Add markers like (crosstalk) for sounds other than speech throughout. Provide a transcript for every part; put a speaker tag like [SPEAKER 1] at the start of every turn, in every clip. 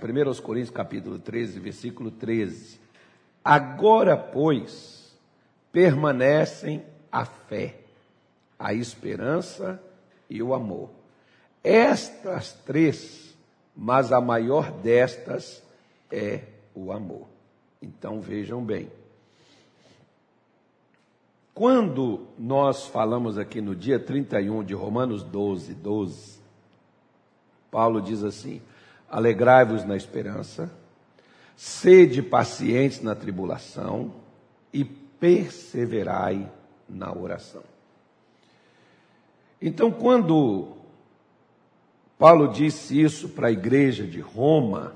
[SPEAKER 1] 1 Coríntios capítulo 13, versículo 13. Agora, pois, permanecem a fé, a esperança e o amor. Estas três, mas a maior destas é o amor. Então vejam bem. Quando nós falamos aqui no dia 31 de Romanos 12, 12, Paulo diz assim: Alegrai-vos na esperança, sede pacientes na tribulação e perseverai na oração. Então, quando Paulo disse isso para a igreja de Roma,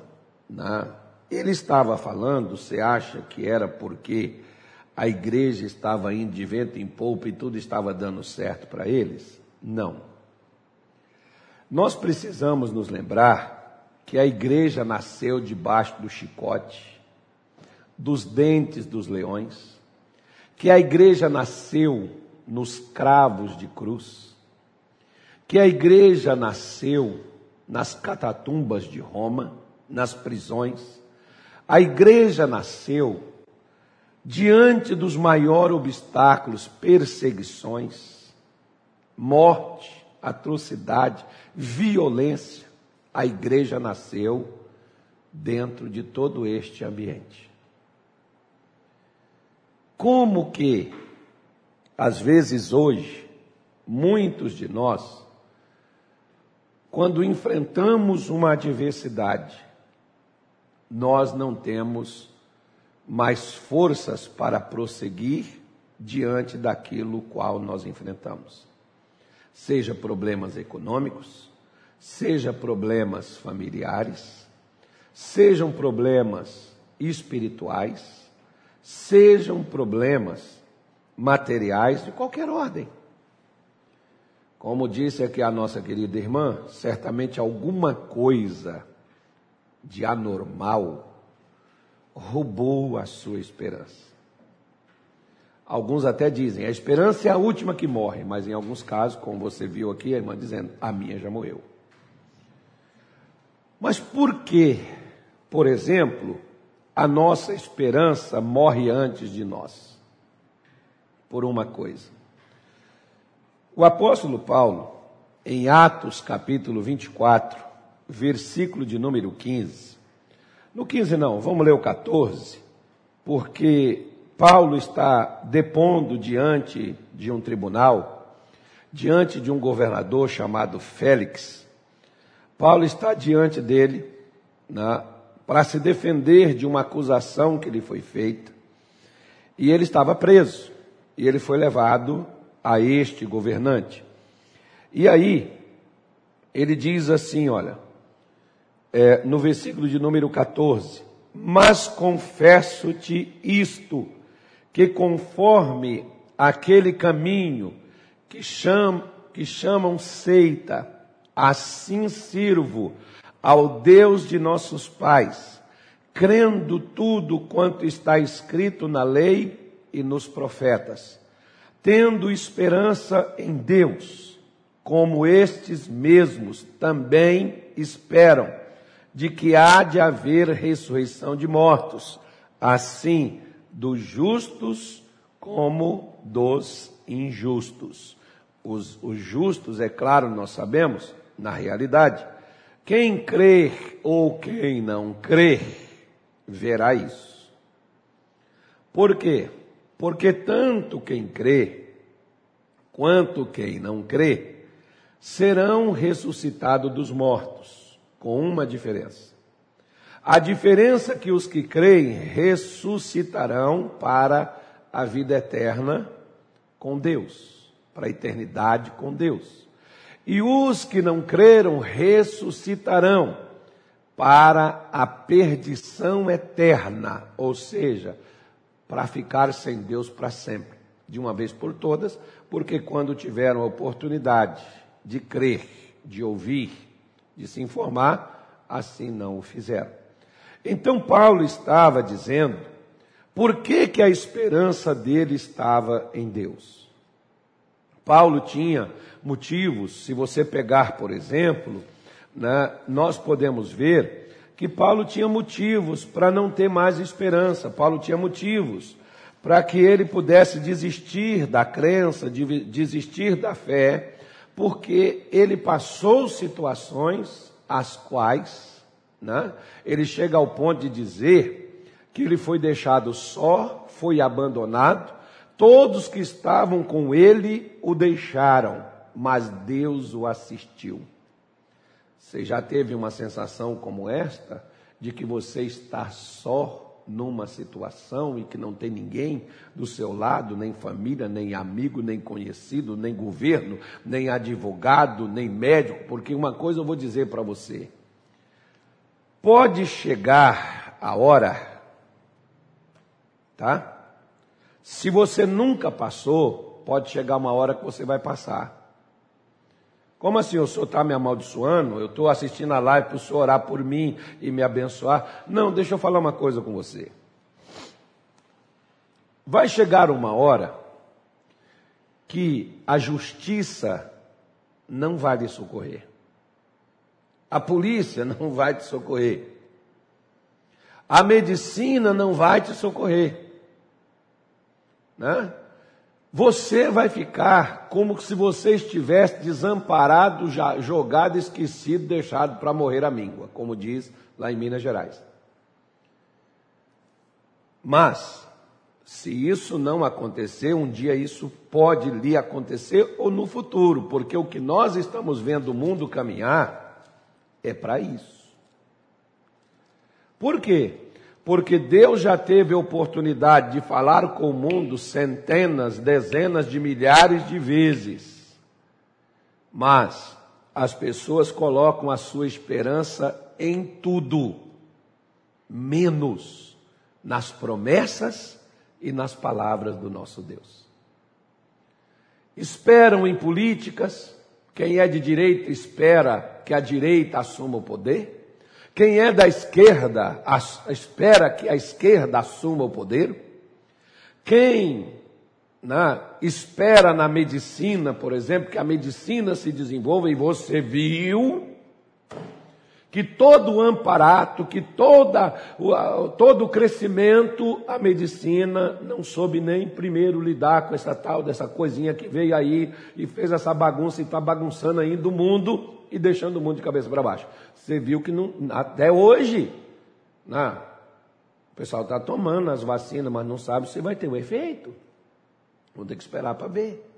[SPEAKER 1] né, ele estava falando, você acha que era porque a igreja estava indo de vento em polpa e tudo estava dando certo para eles? Não. Nós precisamos nos lembrar que a igreja nasceu debaixo do chicote, dos dentes dos leões, que a igreja nasceu nos cravos de cruz, que a igreja nasceu nas catatumbas de Roma, nas prisões, a igreja nasceu diante dos maiores obstáculos, perseguições, morte, atrocidade, violência. A igreja nasceu dentro de todo este ambiente. Como que, às vezes hoje, muitos de nós, quando enfrentamos uma adversidade, nós não temos mais forças para prosseguir diante daquilo qual nós enfrentamos. Seja problemas econômicos, seja problemas familiares, sejam problemas espirituais, sejam problemas materiais de qualquer ordem. Como disse aqui a nossa querida irmã, certamente alguma coisa de anormal roubou a sua esperança. Alguns até dizem, a esperança é a última que morre, mas em alguns casos, como você viu aqui, a irmã dizendo, a minha já morreu. Mas por que, por exemplo, a nossa esperança morre antes de nós? Por uma coisa. O apóstolo Paulo, em Atos capítulo 24, versículo de número 15. No 15 não, vamos ler o 14, porque Paulo está depondo diante de um tribunal, diante de um governador chamado Félix. Paulo está diante dele né, para se defender de uma acusação que lhe foi feita. E ele estava preso. E ele foi levado a este governante. E aí, ele diz assim: olha, é, no versículo de número 14: Mas confesso-te isto, que conforme aquele caminho que, cham, que chamam seita, assim sirvo ao Deus de nossos pais, crendo tudo quanto está escrito na lei e nos profetas, tendo esperança em Deus, como estes mesmos também esperam de que há de haver ressurreição de mortos, assim dos justos como dos injustos. Os, os justos, é claro, nós sabemos, na realidade, quem crer ou quem não crer, verá isso. Por quê? Porque tanto quem crê quanto quem não crê serão ressuscitados dos mortos com uma diferença. A diferença é que os que creem ressuscitarão para a vida eterna com Deus, para a eternidade com Deus. E os que não creram ressuscitarão para a perdição eterna, ou seja, para ficar sem Deus para sempre, de uma vez por todas, porque quando tiveram a oportunidade de crer, de ouvir, de se informar, assim não o fizeram. Então Paulo estava dizendo por que, que a esperança dele estava em Deus. Paulo tinha motivos, se você pegar, por exemplo, né, nós podemos ver que Paulo tinha motivos para não ter mais esperança, Paulo tinha motivos para que ele pudesse desistir da crença, desistir da fé, porque ele passou situações as quais né, ele chega ao ponto de dizer que ele foi deixado só, foi abandonado, todos que estavam com ele o deixaram, mas Deus o assistiu. Você já teve uma sensação como esta, de que você está só numa situação e que não tem ninguém do seu lado, nem família, nem amigo, nem conhecido, nem governo, nem advogado, nem médico, porque uma coisa eu vou dizer para você: pode chegar a hora, tá? Se você nunca passou, pode chegar uma hora que você vai passar. Como assim o senhor está me amaldiçoando? Eu estou assistindo a live para o senhor orar por mim e me abençoar. Não, deixa eu falar uma coisa com você. Vai chegar uma hora que a justiça não vai lhe socorrer. A polícia não vai te socorrer. A medicina não vai te socorrer. Né? você vai ficar como se você estivesse desamparado, jogado, esquecido, deixado para morrer à míngua, como diz lá em Minas Gerais. Mas, se isso não acontecer, um dia isso pode lhe acontecer ou no futuro, porque o que nós estamos vendo o mundo caminhar é para isso. Por quê? Porque Deus já teve oportunidade de falar com o mundo centenas, dezenas de milhares de vezes. Mas as pessoas colocam a sua esperança em tudo, menos nas promessas e nas palavras do nosso Deus. Esperam em políticas, quem é de direita espera que a direita assuma o poder. Quem é da esquerda espera que a esquerda assuma o poder. Quem né, espera na medicina, por exemplo, que a medicina se desenvolva, e você viu que todo o amparato, que toda, todo o crescimento, a medicina não soube nem primeiro lidar com essa tal, dessa coisinha que veio aí e fez essa bagunça e está bagunçando ainda o mundo e deixando o mundo de cabeça para baixo. Você viu que não, até hoje, né, o pessoal está tomando as vacinas, mas não sabe se vai ter um efeito. Vamos ter que esperar para ver.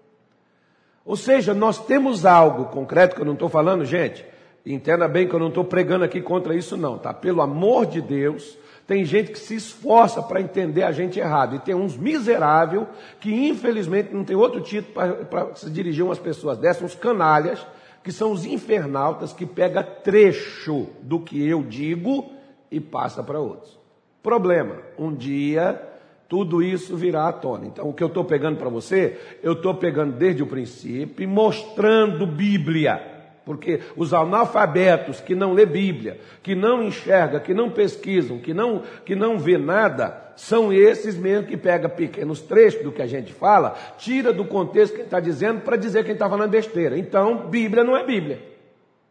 [SPEAKER 1] Ou seja, nós temos algo concreto que eu não estou falando, gente. Entenda bem que eu não estou pregando aqui contra isso, não, tá? Pelo amor de Deus, tem gente que se esforça para entender a gente errado. E tem uns miseráveis que, infelizmente, não tem outro título para se dirigir umas pessoas dessas, uns canalhas, que são os infernautas que pega trecho do que eu digo e passa para outros. Problema, um dia tudo isso virá à tona. Então, o que eu estou pegando para você, eu estou pegando desde o princípio mostrando Bíblia. Porque os analfabetos que não lê Bíblia, que não enxerga, que não pesquisam, que não, que não vê nada, são esses mesmo que pega pequenos trechos do que a gente fala, tira do contexto que está dizendo para dizer que está falando besteira. Então, Bíblia não é Bíblia.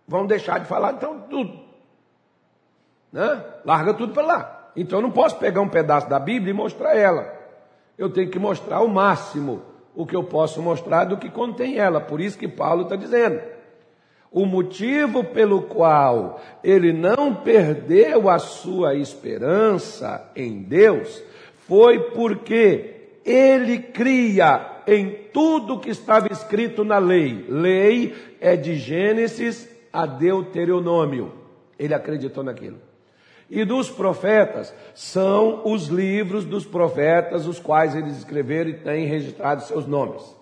[SPEAKER 1] Vão deixar de falar então tudo. Né? Larga tudo para lá. Então eu não posso pegar um pedaço da Bíblia e mostrar ela. Eu tenho que mostrar o máximo o que eu posso mostrar do que contém ela. Por isso que Paulo está dizendo. O motivo pelo qual ele não perdeu a sua esperança em Deus foi porque ele cria em tudo que estava escrito na lei. Lei é de Gênesis a Deuteronômio. Ele acreditou naquilo. E dos profetas são os livros dos profetas, os quais eles escreveram e têm registrado seus nomes.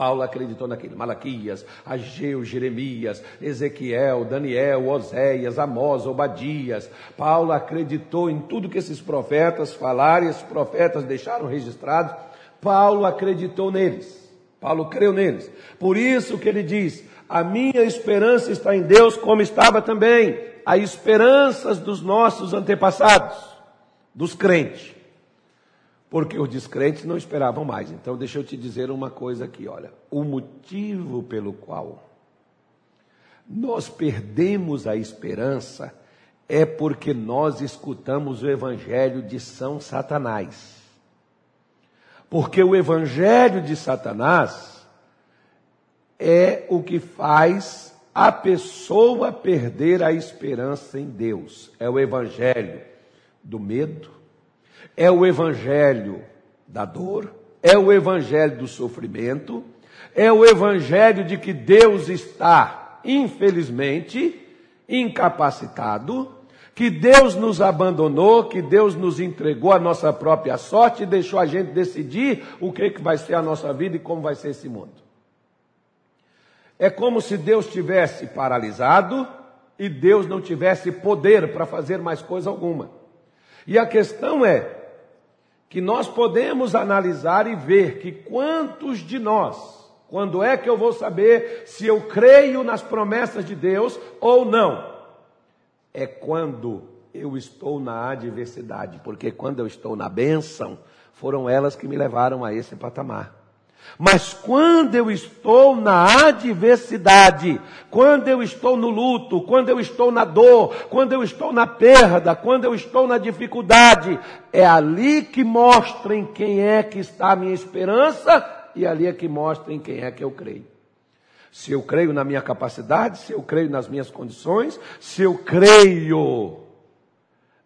[SPEAKER 1] Paulo acreditou naquilo. Malaquias, Ageu, Jeremias, Ezequiel, Daniel, Oséias, Amós, Obadias. Paulo acreditou em tudo que esses profetas falaram e esses profetas deixaram registrado. Paulo acreditou neles. Paulo creu neles. Por isso que ele diz: A minha esperança está em Deus, como estava também as esperanças dos nossos antepassados, dos crentes porque os descrentes não esperavam mais. Então, deixa eu te dizer uma coisa aqui, olha. O motivo pelo qual nós perdemos a esperança é porque nós escutamos o evangelho de São Satanás. Porque o evangelho de Satanás é o que faz a pessoa perder a esperança em Deus. É o evangelho do medo, é o evangelho da dor, é o evangelho do sofrimento, é o evangelho de que Deus está, infelizmente, incapacitado, que Deus nos abandonou, que Deus nos entregou a nossa própria sorte e deixou a gente decidir o que, que vai ser a nossa vida e como vai ser esse mundo. É como se Deus tivesse paralisado e Deus não tivesse poder para fazer mais coisa alguma. E a questão é que nós podemos analisar e ver que quantos de nós, quando é que eu vou saber se eu creio nas promessas de Deus ou não? É quando eu estou na adversidade, porque quando eu estou na bênção, foram elas que me levaram a esse patamar. Mas quando eu estou na adversidade, quando eu estou no luto, quando eu estou na dor, quando eu estou na perda, quando eu estou na dificuldade, é ali que mostra em quem é que está a minha esperança e ali é que mostra em quem é que eu creio. Se eu creio na minha capacidade, se eu creio nas minhas condições, se eu creio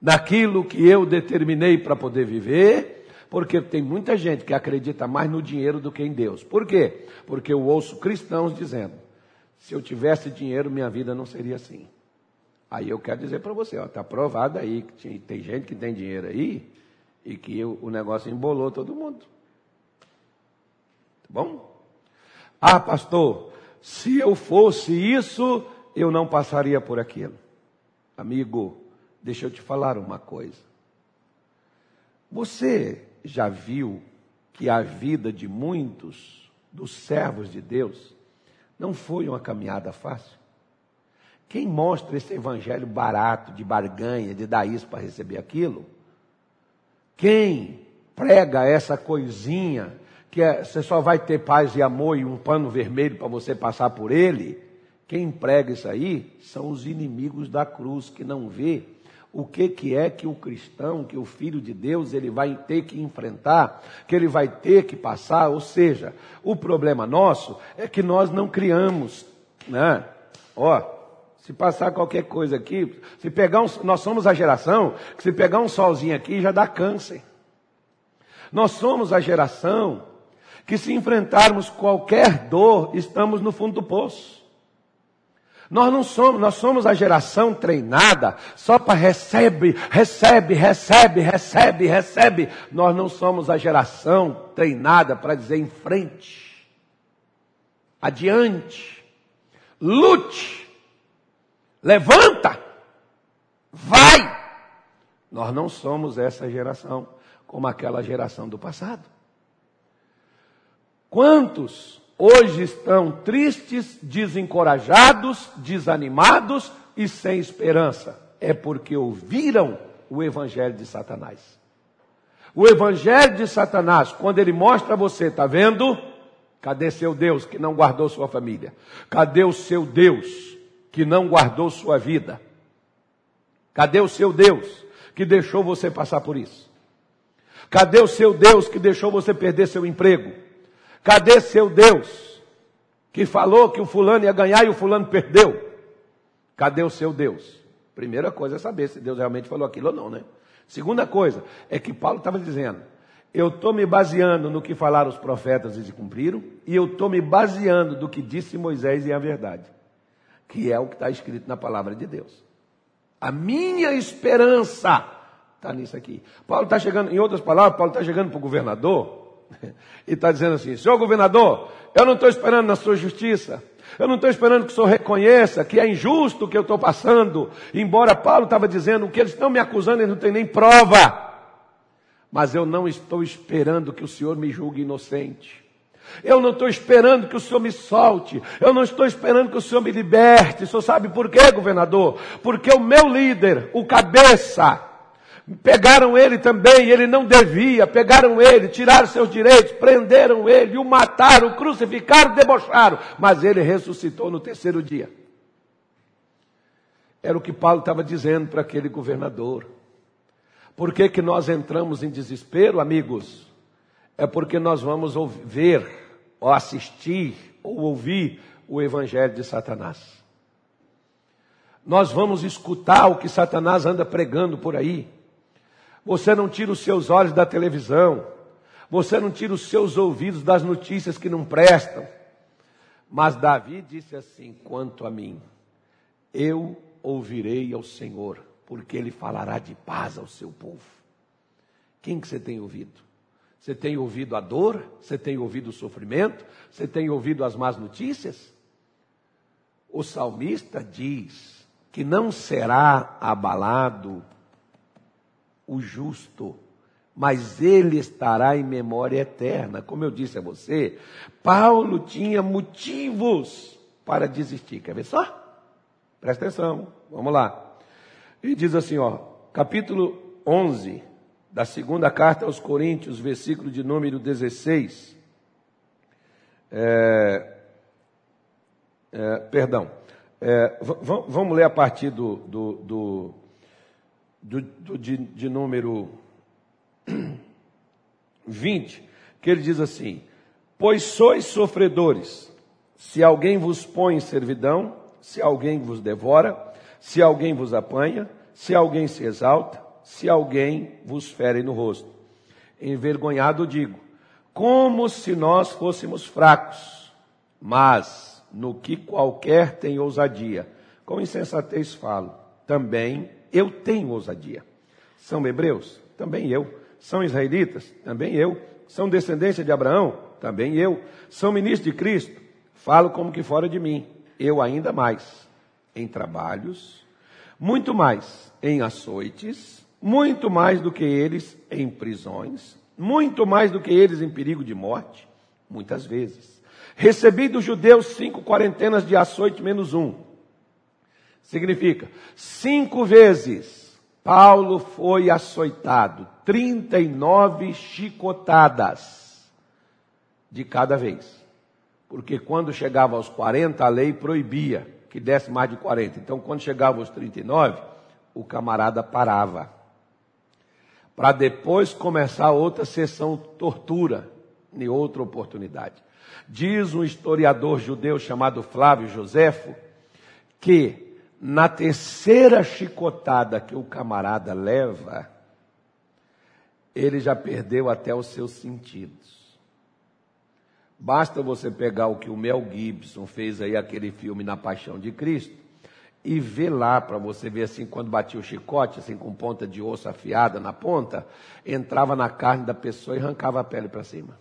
[SPEAKER 1] naquilo que eu determinei para poder viver, porque tem muita gente que acredita mais no dinheiro do que em Deus. Por quê? Porque eu ouço cristãos dizendo: se eu tivesse dinheiro, minha vida não seria assim. Aí eu quero dizer para você, está provado aí que tem gente que tem dinheiro aí e que o, o negócio embolou todo mundo. Tá bom? Ah, pastor, se eu fosse isso, eu não passaria por aquilo. Amigo, deixa eu te falar uma coisa. Você já viu que a vida de muitos dos servos de Deus não foi uma caminhada fácil? Quem mostra esse evangelho barato, de barganha, de dar isso para receber aquilo? Quem prega essa coisinha que é, você só vai ter paz e amor e um pano vermelho para você passar por ele? Quem prega isso aí são os inimigos da cruz que não vê o que, que é que o cristão, que o filho de Deus, ele vai ter que enfrentar, que ele vai ter que passar. Ou seja, o problema nosso é que nós não criamos, né? Ó, se passar qualquer coisa aqui, se pegar um, nós somos a geração que se pegar um solzinho aqui já dá câncer. Nós somos a geração que se enfrentarmos qualquer dor, estamos no fundo do poço. Nós não somos, nós somos a geração treinada só para recebe, recebe, recebe, recebe, recebe. Nós não somos a geração treinada para dizer em frente, adiante, lute, levanta, vai. Nós não somos essa geração como aquela geração do passado. Quantos hoje estão tristes, desencorajados, desanimados e sem esperança. É porque ouviram o evangelho de Satanás. O evangelho de Satanás, quando ele mostra a você, tá vendo? Cadê seu Deus que não guardou sua família? Cadê o seu Deus que não guardou sua vida? Cadê o seu Deus que deixou você passar por isso? Cadê o seu Deus que deixou você perder seu emprego? Cadê seu Deus? Que falou que o fulano ia ganhar e o fulano perdeu. Cadê o seu Deus? Primeira coisa é saber se Deus realmente falou aquilo ou não, né? Segunda coisa é que Paulo estava dizendo: eu estou me baseando no que falaram os profetas e se cumpriram, e eu estou me baseando do que disse Moisés e é a verdade, que é o que está escrito na palavra de Deus. A minha esperança está nisso aqui. Paulo está chegando, em outras palavras, Paulo está chegando para o governador (laughs) e está dizendo assim: senhor governador, eu não estou esperando na sua justiça. Eu não estou esperando que o senhor reconheça que é injusto o que eu estou passando. Embora Paulo estava dizendo que eles estão me acusando, eles não têm nem prova. Mas eu não estou esperando que o senhor me julgue inocente. Eu não estou esperando que o Senhor me solte. Eu não estou esperando que o Senhor me liberte. O senhor sabe por quê, governador? Porque o meu líder, o cabeça, Pegaram ele também, ele não devia, pegaram ele, tiraram seus direitos, prenderam ele, o mataram, o crucificaram, debocharam, mas ele ressuscitou no terceiro dia. Era o que Paulo estava dizendo para aquele governador. Por que, que nós entramos em desespero, amigos? É porque nós vamos ver, ou assistir, ou ouvir o evangelho de Satanás. Nós vamos escutar o que Satanás anda pregando por aí. Você não tira os seus olhos da televisão. Você não tira os seus ouvidos das notícias que não prestam. Mas Davi disse assim: quanto a mim, eu ouvirei ao Senhor, porque ele falará de paz ao seu povo. Quem que você tem ouvido? Você tem ouvido a dor? Você tem ouvido o sofrimento? Você tem ouvido as más notícias? O salmista diz que não será abalado o justo, mas ele estará em memória eterna. Como eu disse a você, Paulo tinha motivos para desistir. Quer ver só? Presta atenção, vamos lá. Ele diz assim, ó, capítulo 11 da segunda carta aos Coríntios, versículo de número 16. É, é, perdão, é, vamos ler a partir do, do, do do, do, de, de número 20, que ele diz assim: Pois sois sofredores, se alguém vos põe em servidão, se alguém vos devora, se alguém vos apanha, se alguém se exalta, se alguém vos fere no rosto. Envergonhado digo, como se nós fôssemos fracos, mas no que qualquer tem ousadia, com insensatez falo, também eu tenho ousadia. São hebreus? Também eu. São israelitas? Também eu. São descendência de Abraão? Também eu. São ministros de Cristo? Falo como que fora de mim. Eu ainda mais. Em trabalhos, muito mais em açoites, muito mais do que eles em prisões, muito mais do que eles em perigo de morte, muitas vezes. Recebi dos judeus cinco quarentenas de açoite menos um Significa, cinco vezes Paulo foi açoitado, 39 chicotadas de cada vez. Porque quando chegava aos 40, a lei proibia que desse mais de 40. Então, quando chegava aos 39, o camarada parava. Para depois começar outra sessão tortura, em outra oportunidade. Diz um historiador judeu chamado Flávio Joséfo que na terceira chicotada que o camarada leva, ele já perdeu até os seus sentidos. Basta você pegar o que o Mel Gibson fez aí, aquele filme Na Paixão de Cristo, e ver lá para você ver assim, quando batia o chicote, assim com ponta de osso afiada na ponta, entrava na carne da pessoa e arrancava a pele para cima.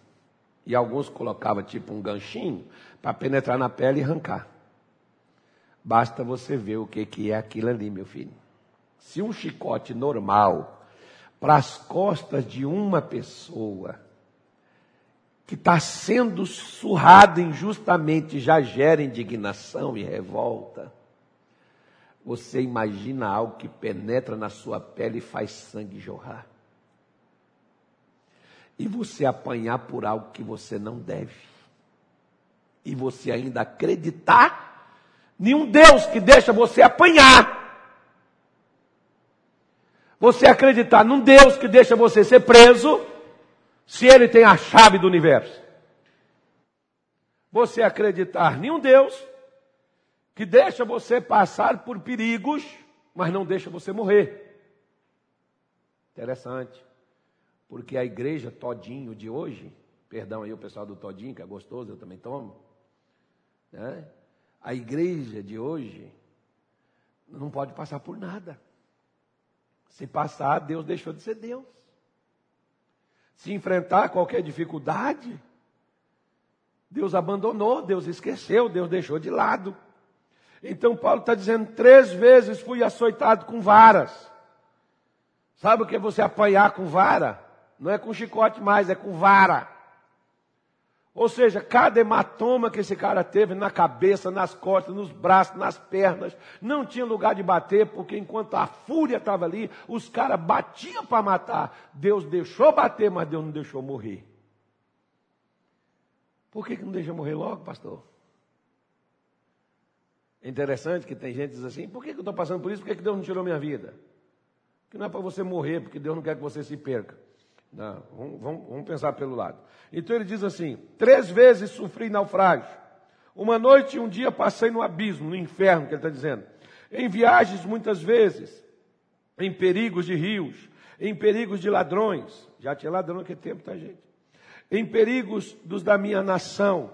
[SPEAKER 1] E alguns colocavam tipo um ganchinho para penetrar na pele e arrancar. Basta você ver o que, que é aquilo ali, meu filho. Se um chicote normal para as costas de uma pessoa que está sendo surrada injustamente já gera indignação e revolta, você imagina algo que penetra na sua pele e faz sangue jorrar. E você apanhar por algo que você não deve. E você ainda acreditar nenhum Deus que deixa você apanhar. Você acreditar num Deus que deixa você ser preso, se ele tem a chave do universo. Você acreditar em um Deus que deixa você passar por perigos, mas não deixa você morrer. Interessante. Porque a igreja todinho de hoje, perdão aí o pessoal do todinho, que é gostoso, eu também tomo, né? A igreja de hoje não pode passar por nada. Se passar, Deus deixou de ser Deus. Se enfrentar qualquer dificuldade, Deus abandonou, Deus esqueceu, Deus deixou de lado. Então Paulo está dizendo: três vezes fui açoitado com varas. Sabe o que é você apanhar com vara? Não é com chicote mais, é com vara. Ou seja, cada hematoma que esse cara teve na cabeça, nas costas, nos braços, nas pernas, não tinha lugar de bater, porque enquanto a fúria estava ali, os caras batiam para matar. Deus deixou bater, mas Deus não deixou morrer. Por que, que não deixa morrer logo, pastor? É interessante que tem gente que diz assim: por que, eu estou passando por isso? Por que, que Deus não tirou minha vida? Que não é para você morrer, porque Deus não quer que você se perca. Não, vamos, vamos, vamos pensar pelo lado. Então ele diz assim: três vezes sofri naufrágio. Uma noite e um dia passei no abismo, no inferno, que ele está dizendo. Em viagens, muitas vezes, em perigos de rios, em perigos de ladrões. Já tinha ladrão naquele tempo, tá, gente? Em perigos dos da minha nação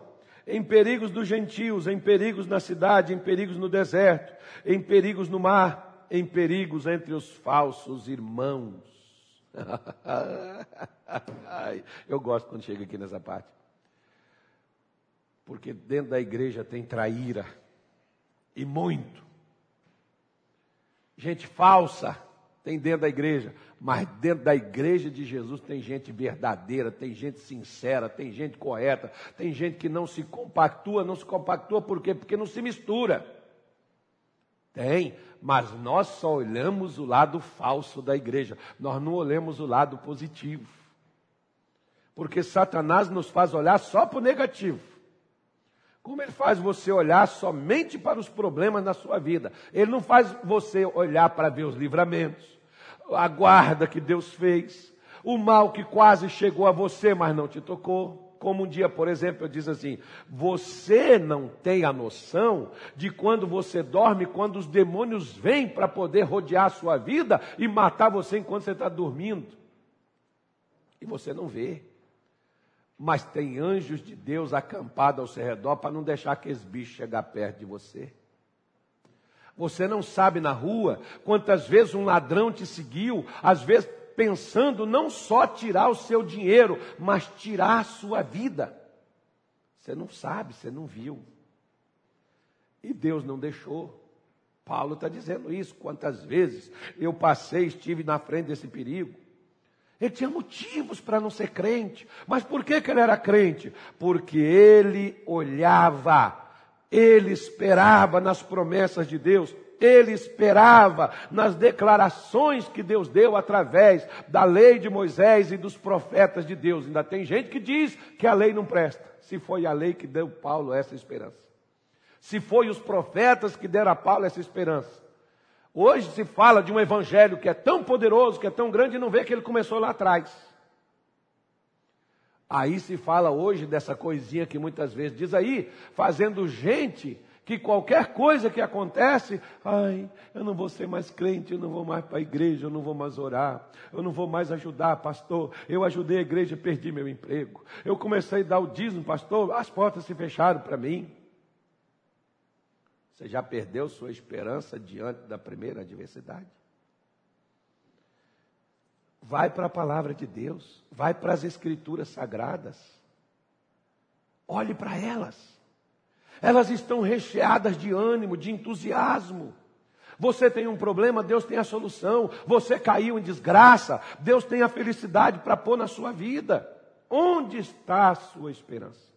[SPEAKER 1] em perigos dos gentios, em perigos na cidade, em perigos no deserto, em perigos no mar, em perigos entre os falsos irmãos. (laughs) Eu gosto quando chega aqui nessa parte. Porque dentro da igreja tem traíra, e muito. Gente falsa tem dentro da igreja, mas dentro da igreja de Jesus tem gente verdadeira, tem gente sincera, tem gente correta, tem gente que não se compactua, não se compactua por quê? Porque não se mistura. Tem, mas nós só olhamos o lado falso da igreja, nós não olhamos o lado positivo. Porque Satanás nos faz olhar só para o negativo. Como ele faz você olhar somente para os problemas na sua vida. Ele não faz você olhar para ver os livramentos a guarda que Deus fez, o mal que quase chegou a você, mas não te tocou. Como um dia, por exemplo, eu disse assim: você não tem a noção de quando você dorme, quando os demônios vêm para poder rodear a sua vida e matar você enquanto você está dormindo. E você não vê. Mas tem anjos de Deus acampados ao seu redor para não deixar aqueles bichos chegar perto de você. Você não sabe na rua quantas vezes um ladrão te seguiu, às vezes pensando não só tirar o seu dinheiro, mas tirar a sua vida. Você não sabe, você não viu. E Deus não deixou. Paulo está dizendo isso. Quantas vezes eu passei, estive na frente desse perigo. Ele tinha motivos para não ser crente. Mas por que, que ele era crente? Porque ele olhava ele esperava nas promessas de Deus, ele esperava nas declarações que Deus deu através da lei de Moisés e dos profetas de Deus. Ainda tem gente que diz que a lei não presta. Se foi a lei que deu Paulo essa esperança. Se foi os profetas que deram a Paulo essa esperança. Hoje se fala de um evangelho que é tão poderoso, que é tão grande, e não vê que ele começou lá atrás. Aí se fala hoje dessa coisinha que muitas vezes diz aí, fazendo gente que qualquer coisa que acontece, ai, eu não vou ser mais crente, eu não vou mais para a igreja, eu não vou mais orar, eu não vou mais ajudar, pastor. Eu ajudei a igreja, perdi meu emprego. Eu comecei a dar o dízimo, pastor, as portas se fecharam para mim. Você já perdeu sua esperança diante da primeira adversidade? Vai para a palavra de Deus, vai para as escrituras sagradas. Olhe para elas. Elas estão recheadas de ânimo, de entusiasmo. Você tem um problema, Deus tem a solução. Você caiu em desgraça, Deus tem a felicidade para pôr na sua vida. Onde está a sua esperança?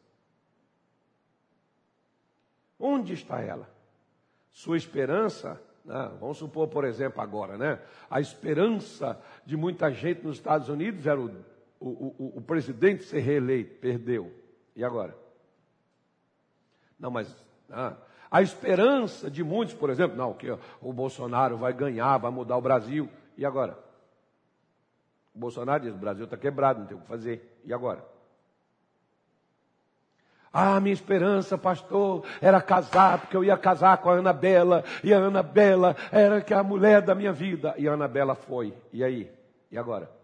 [SPEAKER 1] Onde está ela? Sua esperança né? Vamos supor, por exemplo, agora, né? A esperança de muita gente nos Estados Unidos era o, o, o, o presidente ser reeleito, perdeu. E agora? Não, mas ah, a esperança de muitos, por exemplo, não, que o Bolsonaro vai ganhar, vai mudar o Brasil. E agora? O Bolsonaro diz: o Brasil está quebrado, não tem o que fazer. E agora? Ah, minha esperança, pastor, era casar, porque eu ia casar com a Anabela, e a Anabela era que a mulher da minha vida. E a Anabela foi. E aí? E agora?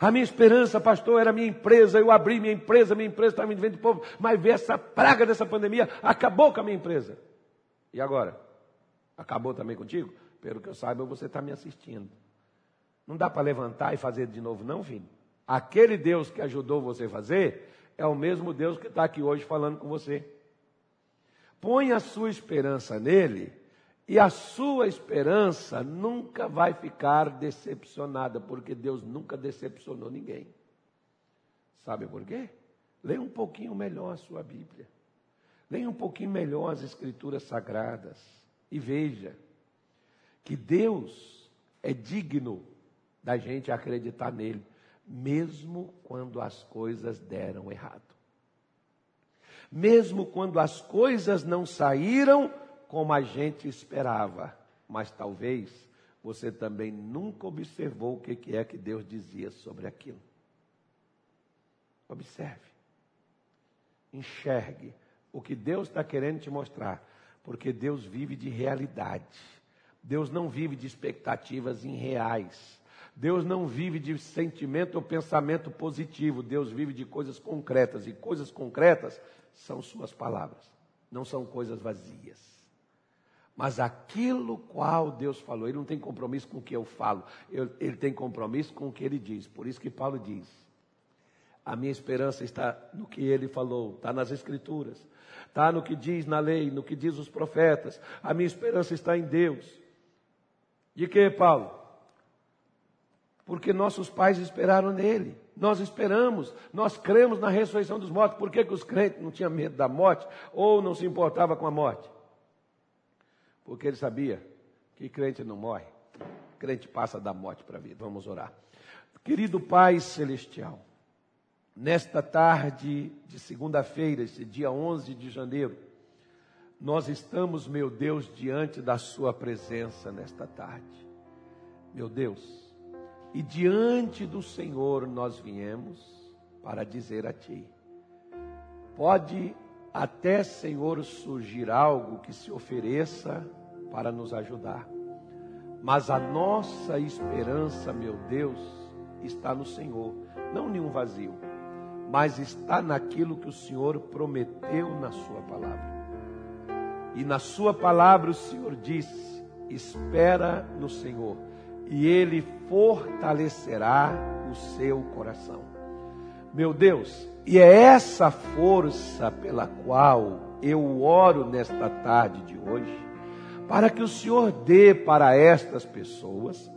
[SPEAKER 1] A minha esperança, pastor, era minha empresa. Eu abri minha empresa, minha empresa estava me vendo de povo, mas ver essa praga dessa pandemia acabou com a minha empresa. E agora? Acabou também contigo? Pelo que eu saiba, você está me assistindo. Não dá para levantar e fazer de novo, não, filho. Aquele Deus que ajudou você a fazer, é o mesmo Deus que está aqui hoje falando com você. Põe a sua esperança nele e a sua esperança nunca vai ficar decepcionada, porque Deus nunca decepcionou ninguém. Sabe por quê? Leia um pouquinho melhor a sua Bíblia. Leia um pouquinho melhor as Escrituras Sagradas e veja que Deus é digno da gente acreditar nele mesmo quando as coisas deram errado. mesmo quando as coisas não saíram como a gente esperava. Mas talvez você também nunca observou o que é que Deus dizia sobre aquilo. Observe, enxergue o que Deus está querendo te mostrar, porque Deus vive de realidade. Deus não vive de expectativas irreais. Deus não vive de sentimento ou pensamento positivo. Deus vive de coisas concretas. E coisas concretas são Suas palavras, não são coisas vazias. Mas aquilo qual Deus falou, Ele não tem compromisso com o que eu falo, Ele tem compromisso com o que Ele diz. Por isso que Paulo diz: a minha esperança está no que Ele falou, está nas Escrituras, está no que diz na lei, no que diz os profetas. A minha esperança está em Deus. De que, Paulo? Porque nossos pais esperaram nele. Nós esperamos, nós cremos na ressurreição dos mortos. Por que, que os crentes não tinham medo da morte ou não se importava com a morte? Porque ele sabia que crente não morre, crente passa da morte para a vida. Vamos orar. Querido Pai Celestial, nesta tarde de segunda-feira, esse dia 11 de janeiro, nós estamos, meu Deus, diante da Sua presença nesta tarde. Meu Deus, e diante do Senhor nós viemos para dizer a Ti: pode até, Senhor, surgir algo que se ofereça para nos ajudar, mas a nossa esperança, meu Deus, está no Senhor, não nenhum vazio, mas está naquilo que o Senhor prometeu na Sua palavra. E na Sua palavra o Senhor disse: espera no Senhor e Ele fortalecerá o seu coração. Meu Deus, e é essa força pela qual eu oro nesta tarde de hoje, para que o Senhor dê para estas pessoas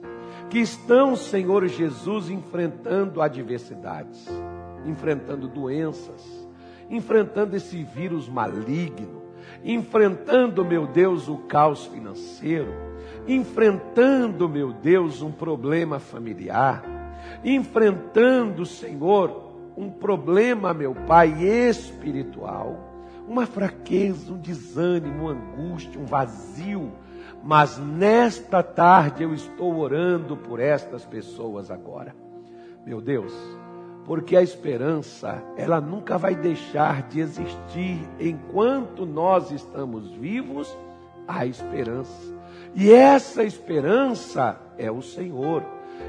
[SPEAKER 1] que estão, Senhor Jesus, enfrentando adversidades, enfrentando doenças, enfrentando esse vírus maligno, enfrentando, meu Deus, o caos financeiro, enfrentando, meu Deus, um problema familiar, enfrentando, Senhor, um problema, meu Pai, espiritual, uma fraqueza, um desânimo, uma angústia, um vazio. Mas nesta tarde eu estou orando por estas pessoas agora. Meu Deus, porque a esperança, ela nunca vai deixar de existir enquanto nós estamos vivos, há esperança. E essa esperança é o Senhor.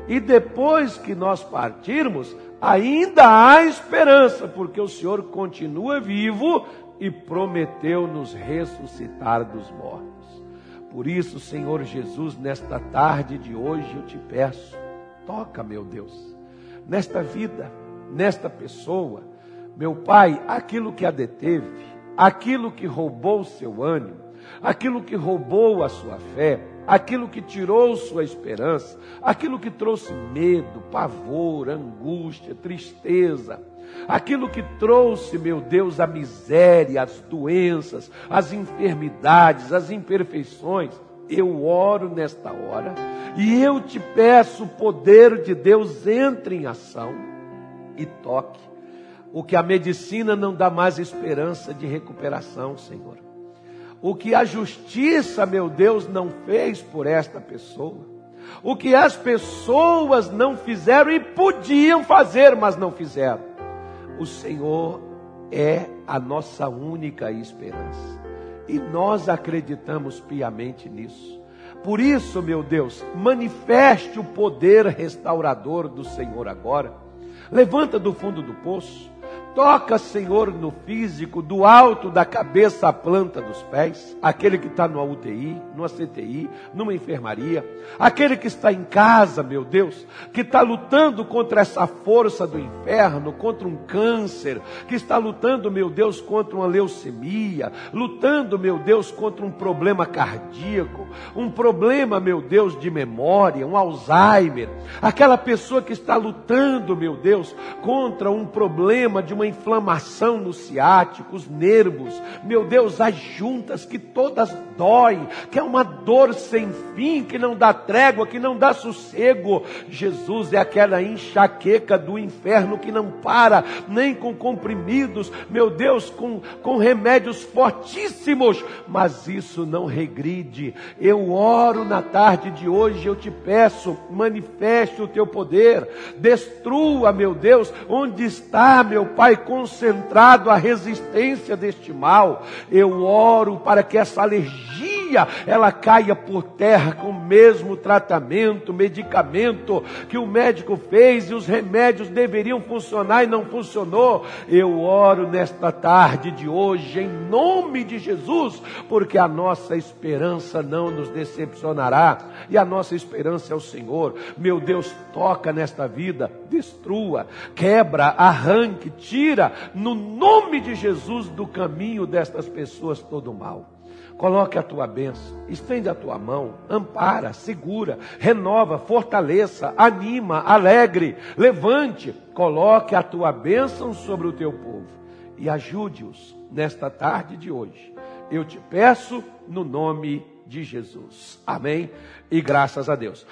[SPEAKER 1] E depois que nós partirmos, ainda há esperança, porque o Senhor continua vivo e prometeu nos ressuscitar dos mortos. Por isso, Senhor Jesus, nesta tarde de hoje eu te peço, toca, meu Deus, nesta vida, nesta pessoa, meu Pai, aquilo que a deteve, aquilo que roubou o seu ânimo, aquilo que roubou a sua fé, aquilo que tirou sua esperança, aquilo que trouxe medo, pavor, angústia, tristeza, aquilo que trouxe, meu Deus, a miséria, as doenças, as enfermidades, as imperfeições. Eu oro nesta hora e eu te peço, o poder de Deus entre em ação e toque o que a medicina não dá mais esperança de recuperação, Senhor o que a justiça, meu Deus, não fez por esta pessoa, o que as pessoas não fizeram e podiam fazer, mas não fizeram. O Senhor é a nossa única esperança e nós acreditamos piamente nisso. Por isso, meu Deus, manifeste o poder restaurador do Senhor agora. Levanta do fundo do poço Toca, Senhor, no físico, do alto da cabeça à planta dos pés, aquele que está numa UTI, numa CTI, numa enfermaria, aquele que está em casa, meu Deus, que está lutando contra essa força do inferno, contra um câncer, que está lutando, meu Deus, contra uma leucemia, lutando, meu Deus, contra um problema cardíaco, um problema, meu Deus, de memória, um Alzheimer, aquela pessoa que está lutando, meu Deus, contra um problema de uma uma inflamação no ciático, os nervos, meu Deus, as juntas que todas doem, que é uma dor sem fim, que não dá trégua, que não dá sossego. Jesus é aquela enxaqueca do inferno que não para, nem com comprimidos, meu Deus, com, com remédios fortíssimos, mas isso não regride. Eu oro na tarde de hoje, eu te peço, manifeste o teu poder, destrua, meu Deus, onde está, meu Pai, concentrado a resistência deste mal. Eu oro para que essa alergia ela caia por terra com o mesmo tratamento, medicamento que o médico fez e os remédios deveriam funcionar e não funcionou. Eu oro nesta tarde de hoje em nome de Jesus, porque a nossa esperança não nos decepcionará e a nossa esperança é o Senhor. Meu Deus, toca nesta vida, destrua, quebra, arranque, tira no nome de Jesus do caminho destas pessoas todo mal. Coloque a tua bênção, estende a tua mão, ampara, segura, renova, fortaleça, anima, alegre, levante, coloque a tua bênção sobre o teu povo e ajude-os nesta tarde de hoje. Eu te peço no nome de Jesus. Amém e graças a Deus.